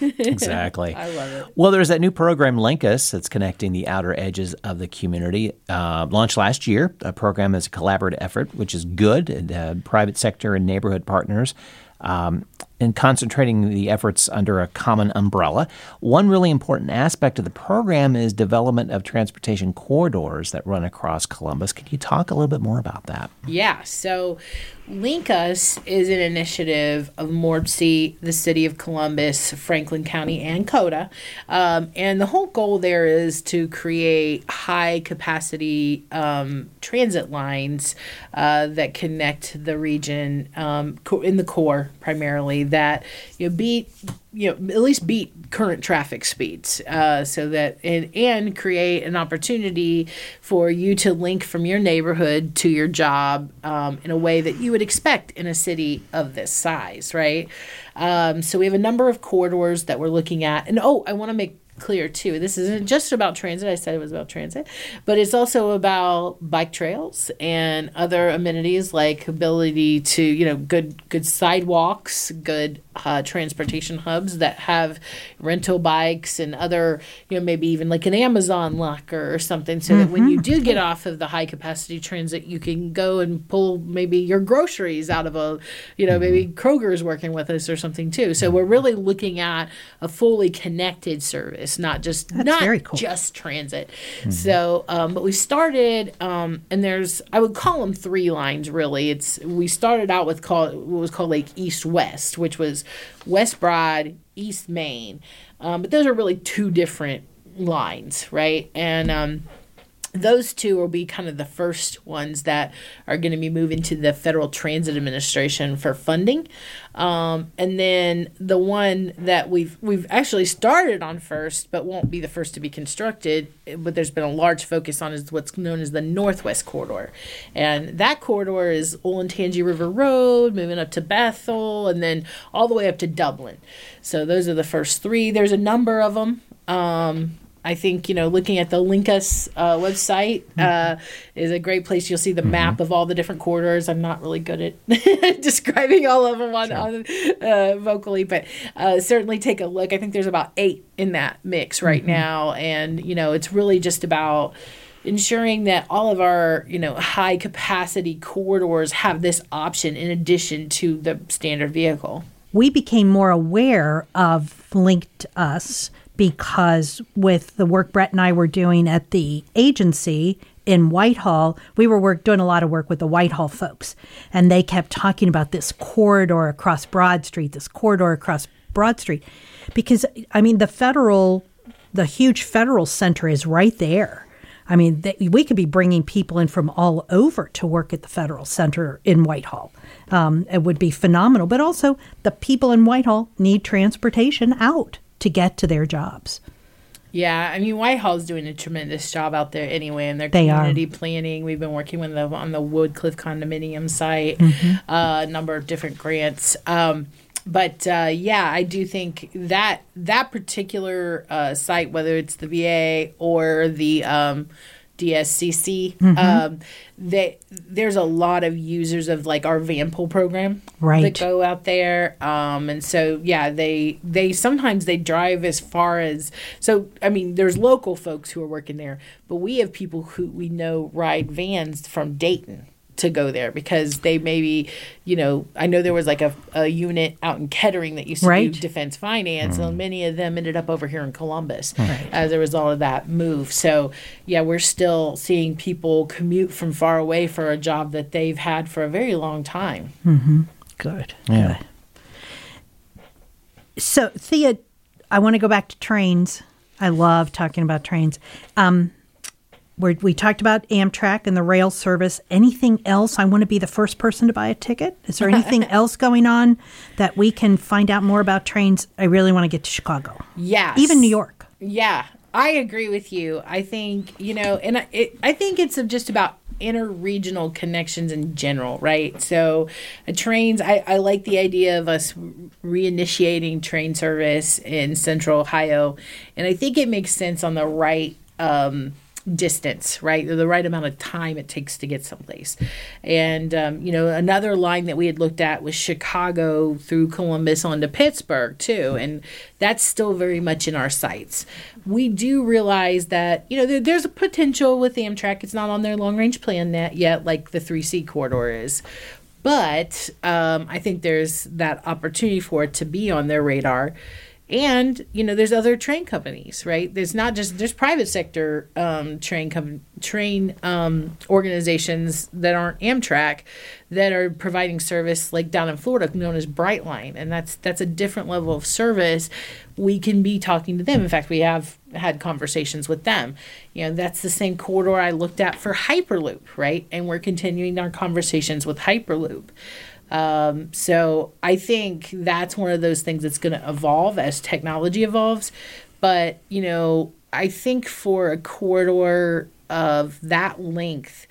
Exactly. I love it. Well, there's that new program, LinkUS, that's connecting the outer edges of the community. Uh, launched last year. A program is a collaborative effort, which is good. And, uh, private sector and neighborhood partners. Um, and concentrating the efforts under a common umbrella. One really important aspect of the program is development of transportation corridors that run across Columbus. Can you talk a little bit more about that? Yeah. So, LinkUS is an initiative of MORPC, the city of Columbus, Franklin County, and COTA. Um, and the whole goal there is to create high capacity um, transit lines uh, that connect the region um, in the core primarily that you know, beat you know at least beat current traffic speeds uh, so that and, and create an opportunity for you to link from your neighborhood to your job um, in a way that you would expect in a city of this size right? Um, so we have a number of corridors that we're looking at. And oh i want to make clear too this isn't just about transit i said it was about transit but it's also about bike trails and other amenities like ability to you know good good sidewalks good uh, transportation hubs that have rental bikes and other you know maybe even like an amazon locker or something so that when you do get off of the high capacity transit you can go and pull maybe your groceries out of a you know maybe kroger's working with us or something too. So we're really looking at a fully connected service not just not very cool. just transit. So um, but we started um, and there's i would call them three lines really. It's we started out with call what was called like east west which was west broad east main. Um, but those are really two different lines right? And um, those two will be kind of the first ones that are going to be moving to the Federal Transit Administration for funding, um, and then the one that we've we've actually started on first, but won't be the first to be constructed. But there's been a large focus on is what's known as the Northwest Corridor, and that corridor is Olentangy River Road, moving up to Bethel, and then all the way up to Dublin. So those are the first three. There's a number of them. Um, I think you know looking at the LinkUS uh, website uh, is a great place. You'll see the map of all the different corridors. I'm not really good at (laughs) describing all of them on, on uh, vocally, but uh, certainly take a look. I think there's about eight in that mix right now, and you know it's really just about ensuring that all of our you know high capacity corridors have this option in addition to the standard vehicle. we became more aware of LinkUS because with the work Brett and I were doing at the agency in Whitehall, we were work, doing a lot of work with the Whitehall folks, and they kept talking about this corridor across Broad Street, this corridor across Broad Street, because I mean the federal, the huge federal center is right there. I mean, we could be bringing people in from all over to work at the Federal Center in Whitehall. Um, it would be phenomenal. But also, the people in Whitehall need transportation out to get to their jobs. Yeah, I mean Whitehall's doing a tremendous job out there anyway in their They are. community planning. We've been working with them on the Woodcliff condominium site, Mm-hmm. uh, a number of different grants. Um, but uh, yeah, I do think that that particular uh, site, whether it's the VA or the um, DSCC, Mm-hmm. um, they, there's a lot of users of like our van pool program Right. that go out there um and so yeah they they sometimes they drive as far as so i mean there's local folks who are working there but we have people who we know ride vans from dayton to go there because they maybe you know i know there was like a, a unit out in kettering that used to Right. do defense finance and many of them ended up over here in columbus as a result of that move so yeah we're still seeing people commute from far away for a job that they've had for a very long time Mm-hmm. Good. Yeah. So, Thea, I want to go back to trains. I love talking about trains. Um, we we talked about Amtrak and the rail service. Anything else? I want to be the first person to buy a ticket. Is there anything (laughs) else going on that we can find out more about trains? I really want to get to Chicago, Yeah. even New York. Yeah, I agree with you. I think, you know, and I, it, I think it's just about interregional connections in general, right? So, uh, trains, I, I like the idea of us reinitiating train service in central Ohio. And I think it makes sense on the right. Um, distance, right? The right amount of time it takes to get someplace. And, um, you know, another line that we had looked at was Chicago through Columbus on to Pittsburgh, too. And that's still very much in our sights. We do realize that, you know, there, there's a potential with Amtrak. It's not on their long range plan yet, like the 3C corridor is. But um, I think there's that opportunity for it to be on their radar and you know there's other train companies right? There's not just there's private sector um, train com- train um, organizations that aren't amtrak that are providing service like down in florida known as brightline. And that's that's a different level of service. We can be talking to them. In fact we have had conversations with them. You know that's the same corridor i looked at for hyperloop right? And we're continuing our conversations with hyperloop um, so I think that's one of those things that's going to evolve as technology evolves. But, you know, I think for a corridor of that length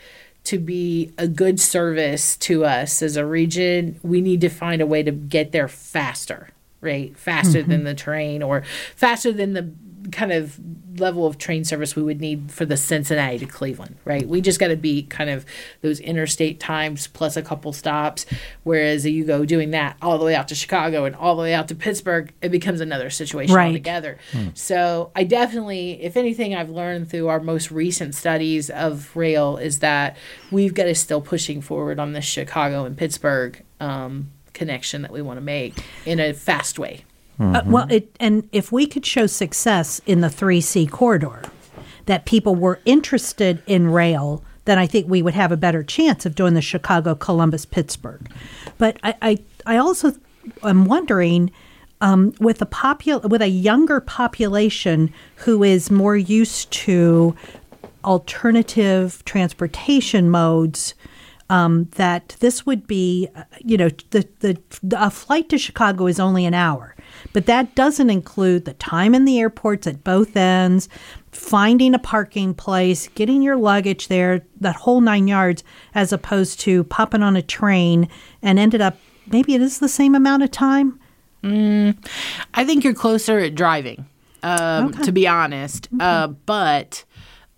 to be a good service to us as a region, we need to find a way to get there faster, right? Faster than the train or faster than the kind of level of train service we would need for the Cincinnati to Cleveland, right? We just got to be kind of those interstate times plus a couple stops. Whereas you go doing that all the way out to Chicago and all the way out to Pittsburgh, it becomes another situation Right. altogether. So I definitely, if anything, I've learned through our most recent studies of rail is that we've got to still pushing forward on this Chicago and Pittsburgh um, connection that we want to make in a fast way. Uh, well, it, and if we could show success in the 3C corridor, that people were interested in rail, then I think we would have a better chance of doing the Chicago, Columbus, Pittsburgh. But I, I, I also am wondering. Um, with a popul- with a younger population who is more used to alternative transportation modes, um, that this would be, uh, you know, the, the a flight to Chicago is only an hour, but that doesn't include the time in the airports at both ends, finding a parking place, getting your luggage there, that whole nine yards, as opposed to popping on a train and ended up maybe it is the same amount of time. I think you're closer at driving, um, to be honest. Uh, but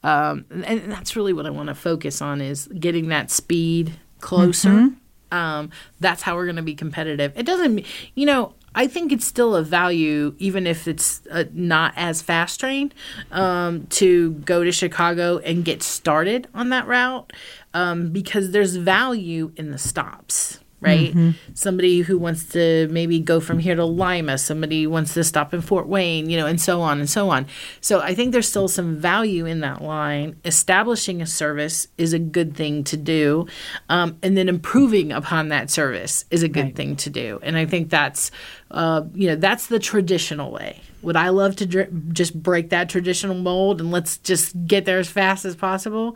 um, and that's really what I want to focus on is getting that speed closer. Um, that's how we're going to be competitive. It doesn't, mean- you know. I think it's still a value, even if it's uh, not as fast train, um, to go to Chicago and get started on that route, um, because there's value in the stops right? Somebody who wants to maybe go from here to Lima, somebody wants to stop in Fort Wayne, you know, and so on and so on. So I think there's still some value in that line. Establishing a service is a good thing to do, um, and then improving upon that service is a good thing to do. And I think that's, uh, you know, that's the traditional way. Would I love to dr- just break that traditional mold and let's just get there as fast as possible?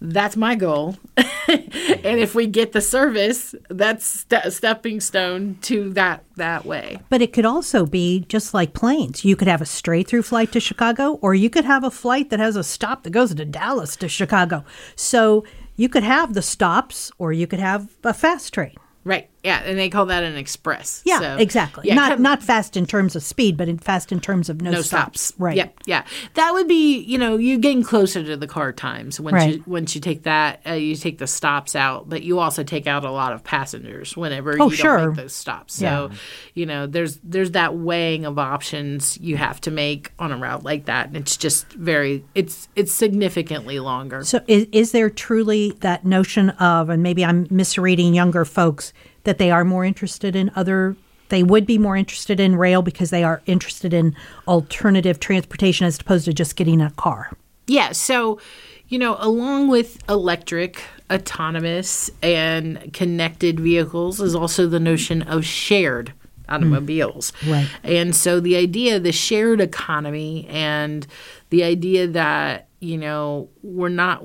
That's my goal. (laughs) and if we get the service, that's a stepping stone to that that way. But it could also be just like planes. You could have a straight through flight to Chicago, or you could have a flight that has a stop that goes to Dallas to Chicago. So you could have the stops, or you could have a fast train. Right. Yeah, and they call that an express. Yeah, So, exactly. yeah, not not fast in terms of speed, but in fast in terms of no, no stops. stops. Right. Yep. Yeah. That would be, you know, you're getting closer to the car times once Right. you once you take that, uh, you take the stops out, but you also take out a lot of passengers whenever Oh, you sure. don't make those stops. So, you know, there's there's that weighing of options you have to make on a route like that, and it's just very it's it's significantly longer. So is, is there truly that notion of, and maybe I'm misreading younger folks, that they are more interested in other, they would be more interested in rail because they are interested in alternative transportation as opposed to just getting a car? Yeah. So, you know, along with electric, autonomous, and connected vehicles is also the notion of shared automobiles. Mm, right. And so the idea, the shared economy, and the idea that you know we're not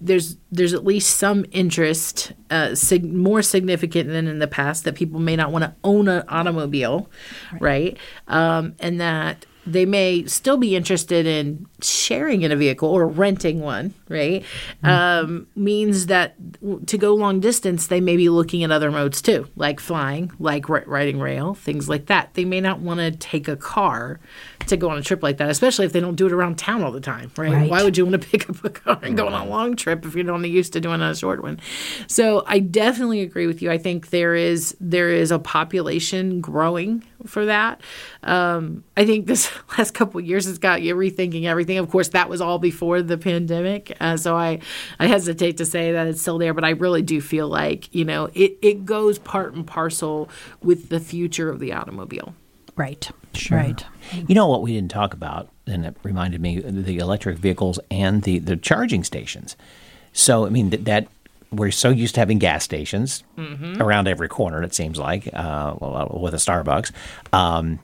there's there's at least some interest uh, sig- more significant than in the past that people may not want to own an automobile right, Um, and that they may still be interested in sharing in a vehicle or renting one, right? Um, means that to go long distance, they may be looking at other modes too, like flying, like ri- riding rail, things like that. They may not want to take a car to go on a trip like that, especially if they don't do it around town all the time, right? Right. Why would you want to (laughs) pick up a car and go on a long trip if you're not used to doing a short one? So I definitely agree with you. I think there is there is a population growing for that. Um, I think this (laughs) last couple of years has got you rethinking everything. Of course, that was all before the pandemic, uh, so I I hesitate to say that it's still there, but I really do feel like you know it it goes part and parcel with the future of the automobile. Right. Right. You know what we didn't talk about, and it reminded me the electric vehicles and the, the charging stations. So, I mean, that, that we're so used to having gas stations around every corner, it seems like, uh, well, with a Starbucks. Um,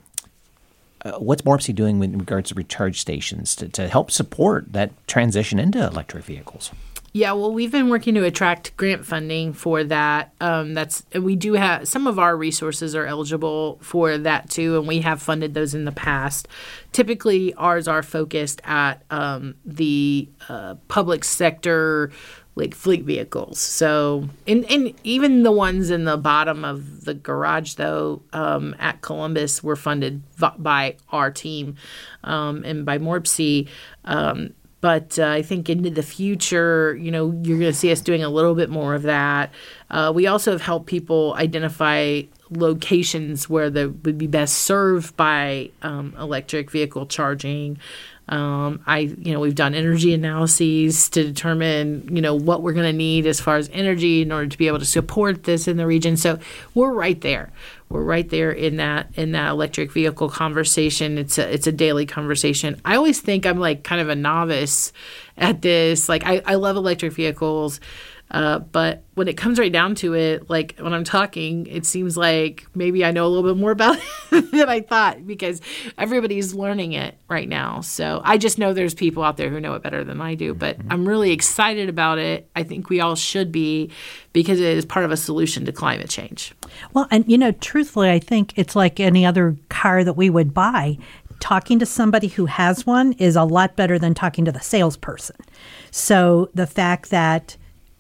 uh, what's MORPC doing in regards to recharge stations to, to help support that transition into electric vehicles? Yeah, well, we've been working to attract grant funding for that. Um, that's we do have some of our resources are eligible for that too, and we have funded those in the past. Typically, ours are focused at um, the uh, public sector, like fleet vehicles. So, and and even the ones in the bottom of the garage, though, um, at Columbus, were funded v- by our team um, and by MORPC. Um, but uh, I think into the future, you know, you're going to see us doing a little bit more of that. Uh, we also have helped people identify locations where they would be best served by um, electric vehicle charging. Um, I, you know, we've done energy analyses to determine, you know, what we're going to need as far as energy in order to be able to support this in the region. So we're right there. We're right there in that in that electric vehicle conversation. It's a it's a daily conversation. I always think I'm like kind of a novice at this. Like I, I love electric vehicles. Uh, but when it comes right down to it, like when I'm talking, it seems like maybe I know a little bit more about it (laughs) than I thought because everybody's learning it right now. So I just know there's people out there who know it better than I do. But I'm really excited about it. I think we all should be because it is part of a solution to climate change. Well, and you know, truthfully, I think it's like any other car that we would buy. Talking to somebody who has one is a lot better than talking to the salesperson. So the fact that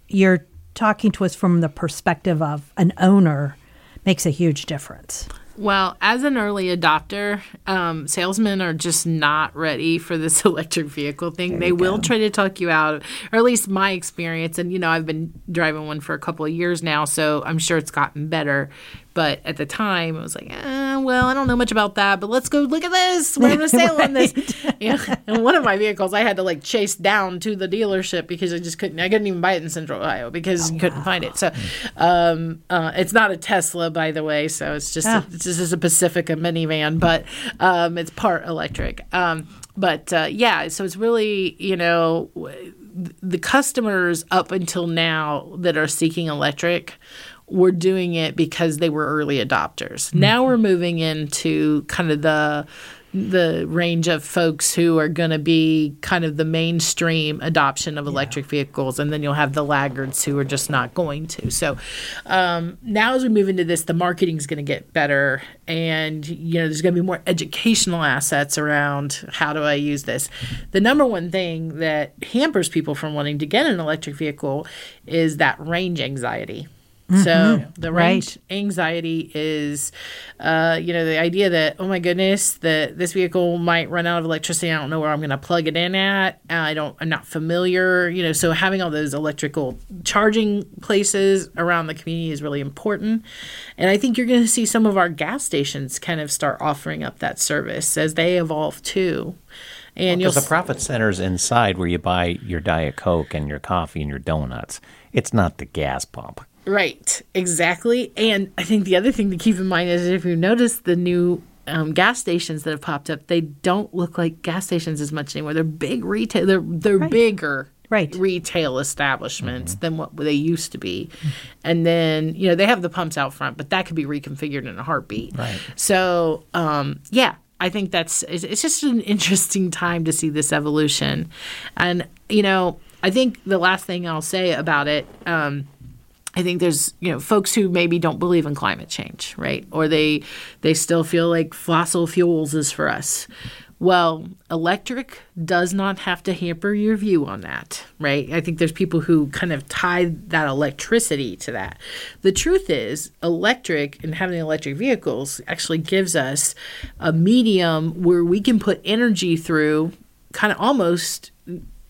you're talking to us from the perspective of an owner makes a huge difference. Well, as an early adopter, um, salesmen are just not ready for this (laughs) electric vehicle thing. they will try to talk you out, or at least my experience. And, you know, I've been driving one for a couple of years now, so I'm sure it's gotten better. But at the time, it was like, eh, well, I don't know much about that, but let's go look at this. We're gonna (laughs) sail on this. (laughs) Yeah, and one of my vehicles, I had to like chase down to the dealership because I just couldn't. I couldn't even buy it in Central Ohio because you couldn't find it. So, um, uh, it's not a Tesla, by the way. So it's just Ah. it's just a Pacifica minivan, but um, it's part electric. Um, but uh, yeah, so it's really you know the customers up until now that are seeking electric were doing it because they were early adopters. Now we're moving into kind of the the range of folks who are going to be kind of the mainstream adoption of electric vehicles and then you'll have the laggards who are just not going to. So um, now as we move into this the marketing is going to get better and you know there's going to be more educational assets around how do i use this. The number one thing that hampers people from wanting to get an electric vehicle is that range anxiety so the range anxiety is, uh, you know, the idea that oh my goodness, that this vehicle might run out of electricity. I don't know where I'm going to plug it in at. I don't. I'm not familiar. You know, so having all those electrical charging places around the community is really important. And I think you're going to see some of our gas stations kind of start offering up that service as they evolve too. And you'll Because the profit center's inside where you buy your Diet Coke and your coffee and your donuts. It's not the gas pump. Right, exactly. And I think the other thing to keep in mind is if you notice the new um, gas stations that have popped up, they don't look like gas stations as much anymore. They're big retail. They're they're bigger. Right. Retail establishments than what they used to be. And then, you know, they have the pumps out front, but that could be reconfigured in a heartbeat. Right. So, um, yeah, I think that's it's, it's just an interesting time to see this evolution. And, you know, I think the last thing I'll say about it, um, I think there's you know folks who maybe don't believe in climate change, right? Or they they still feel like fossil fuels is for us. Well, electric does not have to hamper your view on that, right? I think there's people who kind of tie that electricity to that. The truth is, electric and having electric vehicles actually gives us a medium where we can put energy through kind of almost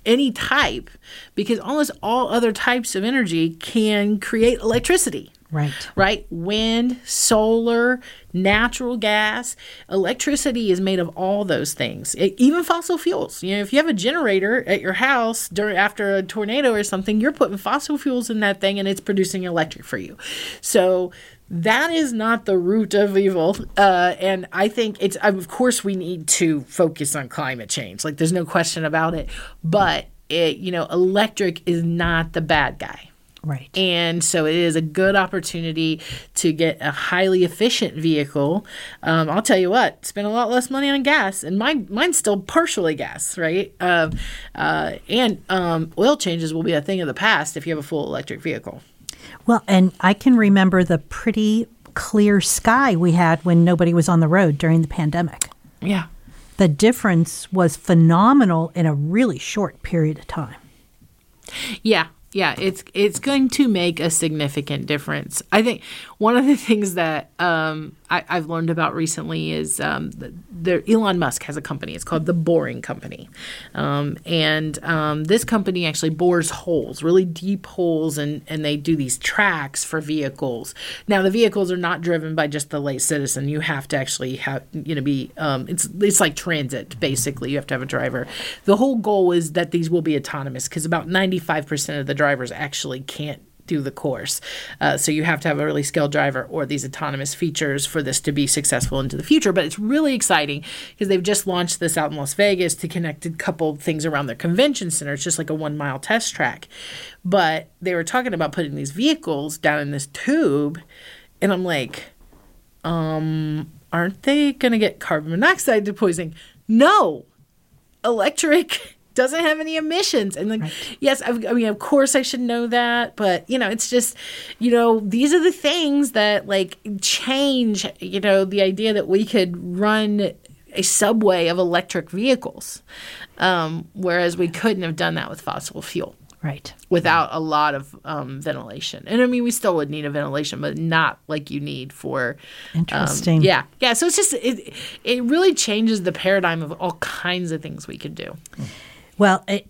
any type because almost all other types of energy can create electricity. Right. right? Wind solar natural gas. Electricity is made of all those things. It- even fossil fuels. You know if you have a generator at your house during after a tornado or something you're putting fossil fuels in that thing and it's producing electric for you. So that is not the root of evil uh, and i think it's of course we need to focus on climate change like there's no question about it but it you know electric is not the bad guy Right. and so it is a good opportunity to get a highly efficient vehicle. Um, I'll tell you what, spend a lot less money on gas, and mine mine's still partially gas, right? Um uh, and um, oil changes will be a thing of the past if you have a full electric vehicle. Well, and I can remember the pretty clear sky we had when nobody was on the road during the pandemic. Yeah. The difference was phenomenal in a really short period of time. Yeah, yeah, it's it's going to make a significant difference. I think one of the things that um, I, I've learned about recently is um, the, the Elon Musk has a company. It's called the Boring Company, um, and um, this company actually bores holes, really deep holes, and and they do these tracks for vehicles. Now the vehicles are not driven by just the lay citizen. You have to actually have you know be um, it's it's like transit basically. You have to have a driver. The whole goal is that these will be autonomous because about ninety five percent of the drivers actually can't do the course. Uh, so you have to have a really skilled driver or these autonomous features for this to be successful into the future. But it's really exciting because they've just launched this out in Las Vegas to connect a couple things around their convention center. It's just like a one mile test track. But they were talking about putting these vehicles down in this tube. And I'm like, um, aren't they going to get carbon monoxide poisoning? No, electric doesn't have any emissions and like yes I, I mean of course i should know that but you know it's just you know these are the things that like change you know the idea that we could run a subway of electric vehicles um, whereas we couldn't have done that with fossil fuel Right. without a lot of um, ventilation. And I mean, we still would need a ventilation, but not like you need for. um, Interesting. yeah, yeah. So it's just it. It really changes the paradigm of all kinds of things we could do. Well, it,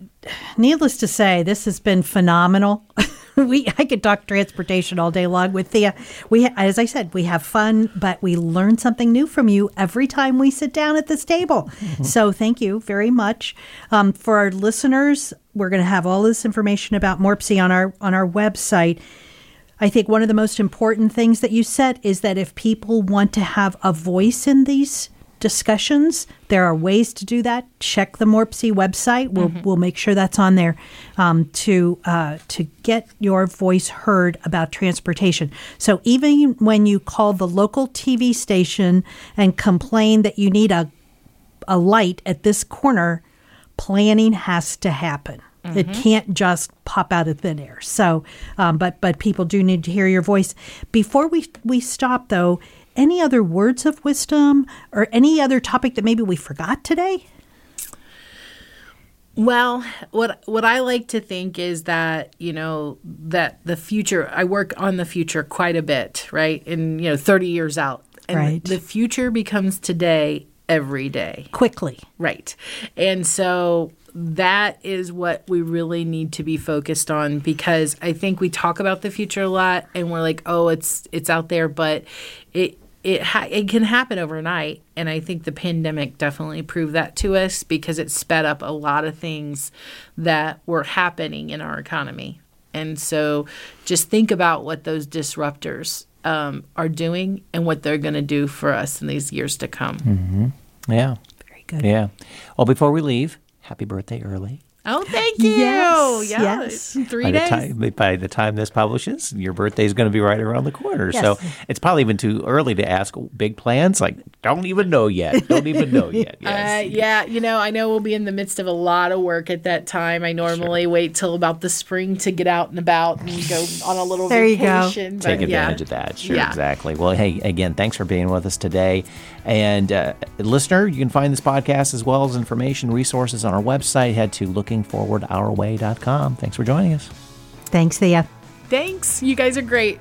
needless to say, this has been phenomenal. (laughs) we I could talk transportation all day long with Thea. We, as I said, we have fun, but we learn something new from you every time we sit down at this table. So thank you very much um, for our listeners. We're going to have all this information about MORPC on our on our website. I think one of the most important things that you said is that if people want to have a voice in these discussions, there are ways to do that. Check the MORPC website. We'll, we'll make sure that's on there um, to uh, to get your voice heard about transportation. So even when you call the local TV station and complain that you need a a light at this corner, planning has to happen. It can't just pop out of thin air. So, um, but but people do need to hear your voice. Before we we stop, though, any other words of wisdom or any other topic that maybe we forgot today? Well, what what I like to think is that you know that the future. I work on the future quite a bit, right? And you know, thirty years out, and Right. the future becomes today every day. Quickly. Right. And so that is what we really need to be focused on because I think we talk about the future a lot and we're like, "Oh, it's it's out there," but it it ha- it can happen overnight and I think the pandemic definitely proved that to us because it sped up a lot of things that were happening in our economy. And so just think about what those disruptors um, are doing and what they're going to do for us in these years to come. Yeah. Very good. Yeah. Well, before we leave, happy birthday early. Oh, thank (laughs) you. Yes, yeah, yes. three By the, days. time, by the time this publishes, your birthday is going to be right around the corner. So it's probably even too early to ask big plans. Like, don't even know yet. Don't even know (laughs) yet. Uh, Yes. yeah, you know, I know we'll be in the midst of a lot of work at that time. I normally wait till about the spring to get out and about and go on a little There you go. vacation. but Take yeah. advantage of that. Sure, Yeah. exactly. Well, hey, again, thanks for being with us today. And uh, listener, you can find this podcast as well as information resources on our website. Head to lookingforwardourway.com. Thanks for joining us. Thanks, Thea. Thanks. You guys are great.